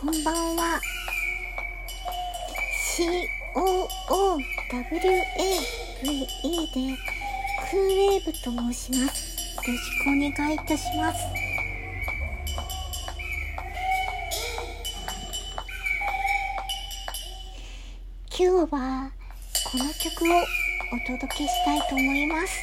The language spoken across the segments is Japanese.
こんばんは。COOWAVE でクーウェーブと申します。よろしくお願いいたします。今日はこの曲をお届けしたいと思います。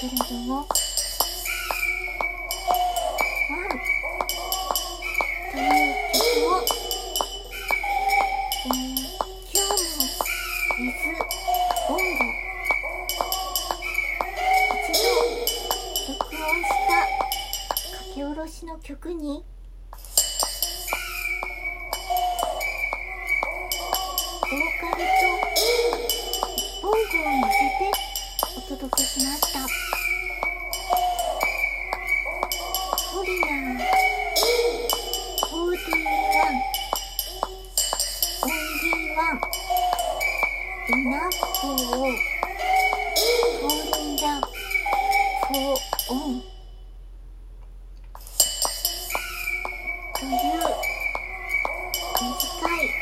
けれども、ワンという曲を、えー、今日も水、温度、一度録音した書き下ろしの曲に、ボーカルと。ボンゴを乗せてお届けしました。という短い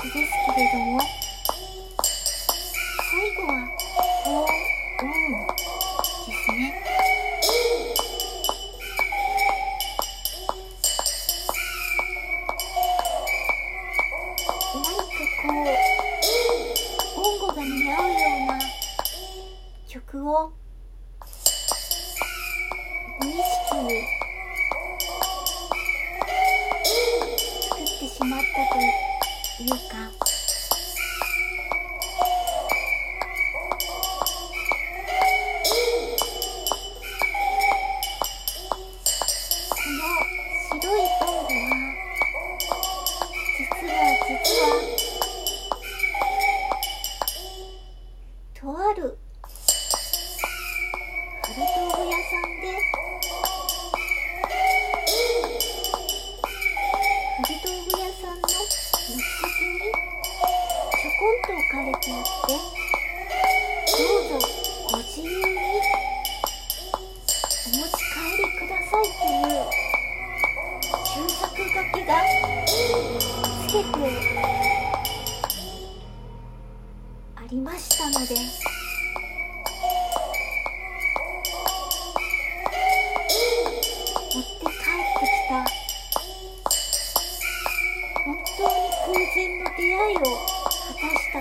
詩ですけれども最後は for on ですね何かこう音語が似合うような曲を無意識に作ってしまったというか？注釈書きがつけてりましたので。持って帰ってきた。本当に偶然の出会いを果たした。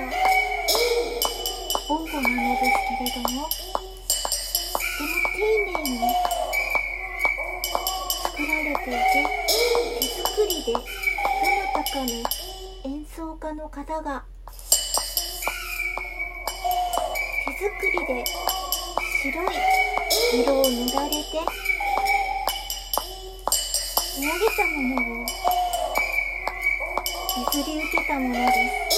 ボンゴなのですけれども。とても丁寧に作られていて。手作りでどなたかの演奏家の方が手作りで白い色を塗られて見上げたものを譲り受けたものです。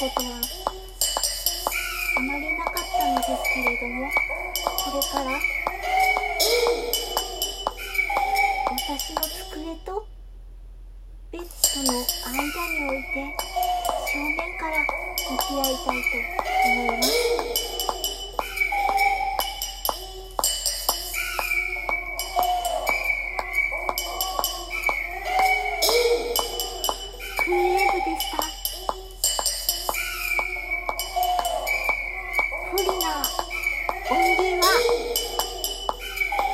ことはあまりなかったのですけれどもこれから私の机とベッドの間に置いて正面から向き合いたいと思います。